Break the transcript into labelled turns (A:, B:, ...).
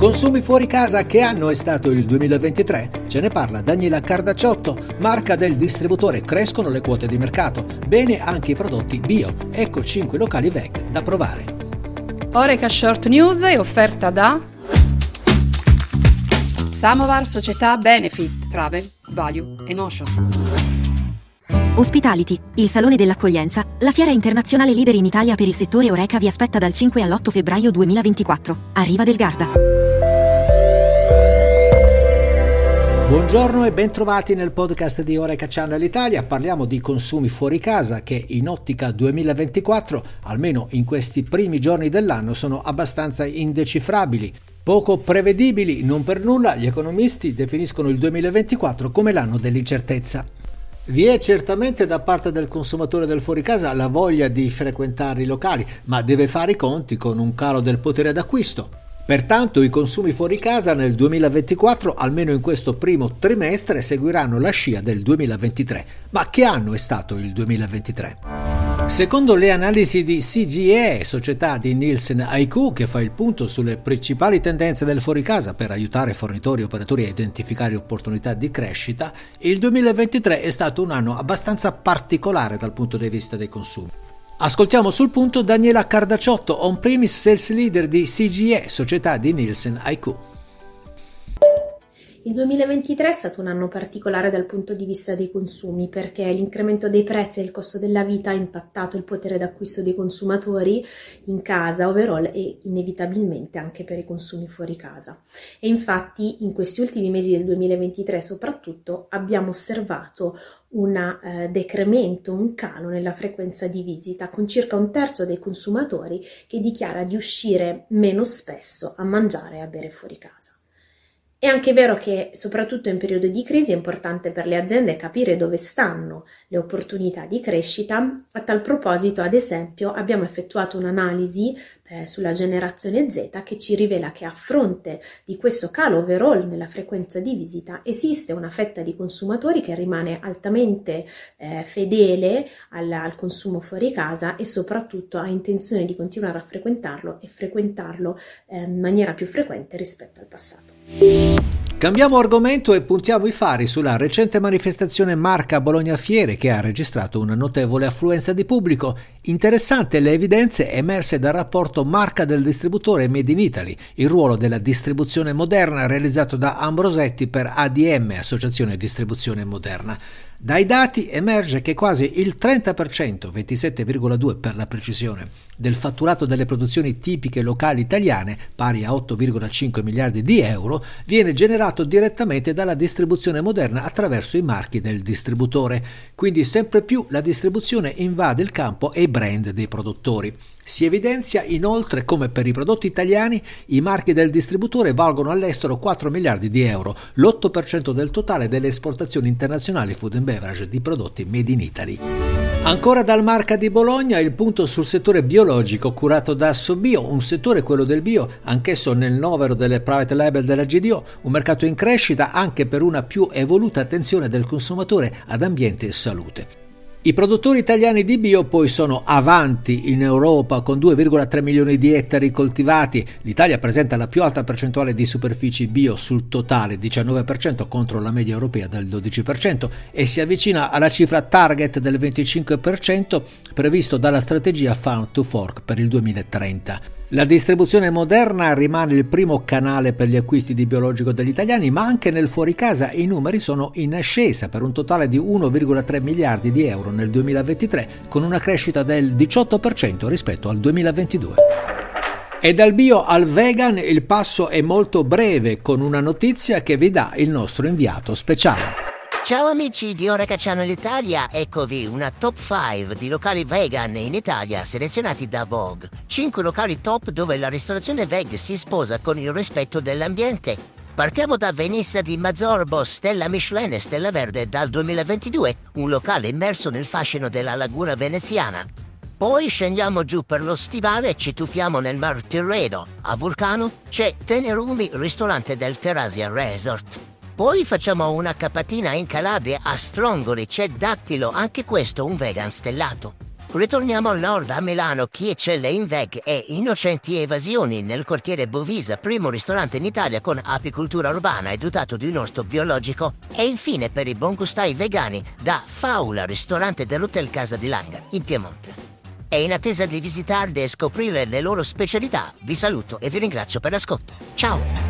A: Consumi fuori casa, che anno è stato il 2023? Ce ne parla Daniela Cardacciotto, marca del distributore Crescono le quote di mercato, bene anche i prodotti bio. Ecco 5 locali VEG da provare.
B: Oreca Short News è offerta da Samovar Società Benefit Travel Value Emotion.
C: Ospitality, il salone dell'accoglienza, la fiera internazionale leader in Italia per il settore Oreca vi aspetta dal 5 all'8 febbraio 2024. Arriva del Garda.
A: Buongiorno e bentrovati nel podcast di Oreca Channel Italia. Parliamo di consumi fuori casa che in ottica 2024, almeno in questi primi giorni dell'anno, sono abbastanza indecifrabili. Poco prevedibili, non per nulla, gli economisti definiscono il 2024 come l'anno dell'incertezza. Vi è certamente da parte del consumatore del fuori casa la voglia di frequentare i locali, ma deve fare i conti con un calo del potere d'acquisto. Pertanto i consumi fuori casa nel 2024, almeno in questo primo trimestre, seguiranno la scia del 2023. Ma che anno è stato il 2023? Secondo le analisi di CGE, società di Nielsen IQ, che fa il punto sulle principali tendenze del fuori casa per aiutare fornitori e operatori a identificare opportunità di crescita, il 2023 è stato un anno abbastanza particolare dal punto di vista dei consumi. Ascoltiamo sul punto Daniela Cardacciotto, on-premise sales leader di CGE, società di Nielsen IQ.
D: Il 2023 è stato un anno particolare dal punto di vista dei consumi perché l'incremento dei prezzi e il costo della vita ha impattato il potere d'acquisto dei consumatori in casa overall e inevitabilmente anche per i consumi fuori casa. E infatti in questi ultimi mesi del 2023 soprattutto abbiamo osservato un eh, decremento, un calo nella frequenza di visita con circa un terzo dei consumatori che dichiara di uscire meno spesso a mangiare e a bere fuori casa. È anche vero che soprattutto in periodo di crisi è importante per le aziende capire dove stanno le opportunità di crescita. A tal proposito, ad esempio, abbiamo effettuato un'analisi eh, sulla generazione Z che ci rivela che a fronte di questo calo overall nella frequenza di visita esiste una fetta di consumatori che rimane altamente eh, fedele al, al consumo fuori casa e soprattutto ha intenzione di continuare a frequentarlo e frequentarlo eh, in maniera più frequente rispetto al passato.
A: Cambiamo argomento e puntiamo i fari sulla recente manifestazione Marca Bologna Fiere che ha registrato una notevole affluenza di pubblico. Interessante le evidenze emerse dal rapporto Marca del distributore Made in Italy, il ruolo della distribuzione moderna realizzato da Ambrosetti per ADM, Associazione Distribuzione Moderna. Dai dati emerge che quasi il 30%, 27,2 per la precisione, del fatturato delle produzioni tipiche locali italiane, pari a 8,5 miliardi di euro, viene generato direttamente dalla distribuzione moderna attraverso i marchi del distributore. Quindi sempre più la distribuzione invade il campo e i brand dei produttori. Si evidenzia inoltre come per i prodotti italiani i marchi del distributore valgono all'estero 4 miliardi di euro, l'8% del totale delle esportazioni internazionali food and beverage di prodotti made in Italy. Ancora dal Marca di Bologna il punto sul settore biologico curato da Assobio, un settore quello del bio, anch'esso nel novero delle private label della GDO, un mercato in crescita anche per una più evoluta attenzione del consumatore ad ambiente e salute. I produttori italiani di bio poi sono avanti in Europa con 2,3 milioni di ettari coltivati. L'Italia presenta la più alta percentuale di superfici bio sul totale, 19% contro la media europea del 12% e si avvicina alla cifra target del 25% previsto dalla strategia Farm to Fork per il 2030. La distribuzione moderna rimane il primo canale per gli acquisti di biologico degli italiani, ma anche nel fuoricasa i numeri sono in ascesa per un totale di 1,3 miliardi di euro nel 2023, con una crescita del 18% rispetto al 2022. E dal bio al vegan il passo è molto breve, con una notizia che vi dà il nostro inviato speciale.
E: Ciao amici di Ora Cacciano l'Italia, eccovi una top 5 di locali vegan in Italia selezionati da Vogue. 5 locali top dove la ristorazione veg si sposa con il rispetto dell'ambiente. Partiamo da Venissa di Mazzorbo, Stella Michelin e Stella Verde dal 2022, un locale immerso nel fascino della laguna veneziana. Poi scendiamo giù per lo stivale e ci tuffiamo nel Mar Tirreno. A Vulcano c'è Tenerumi, ristorante del Terasia Resort. Poi facciamo una capatina in Calabria a Strongoli, c'è Dattilo, anche questo un vegan stellato. Ritorniamo al nord a Milano, chi eccelle in veg e innocenti evasioni nel quartiere Bovisa, primo ristorante in Italia con apicoltura urbana e dotato di un orto biologico. E infine per i buongustai vegani da Faula, ristorante dell'Hotel Casa di Langa, in Piemonte. E in attesa di visitarli e scoprire le loro specialità, vi saluto e vi ringrazio per l'ascolto. Ciao!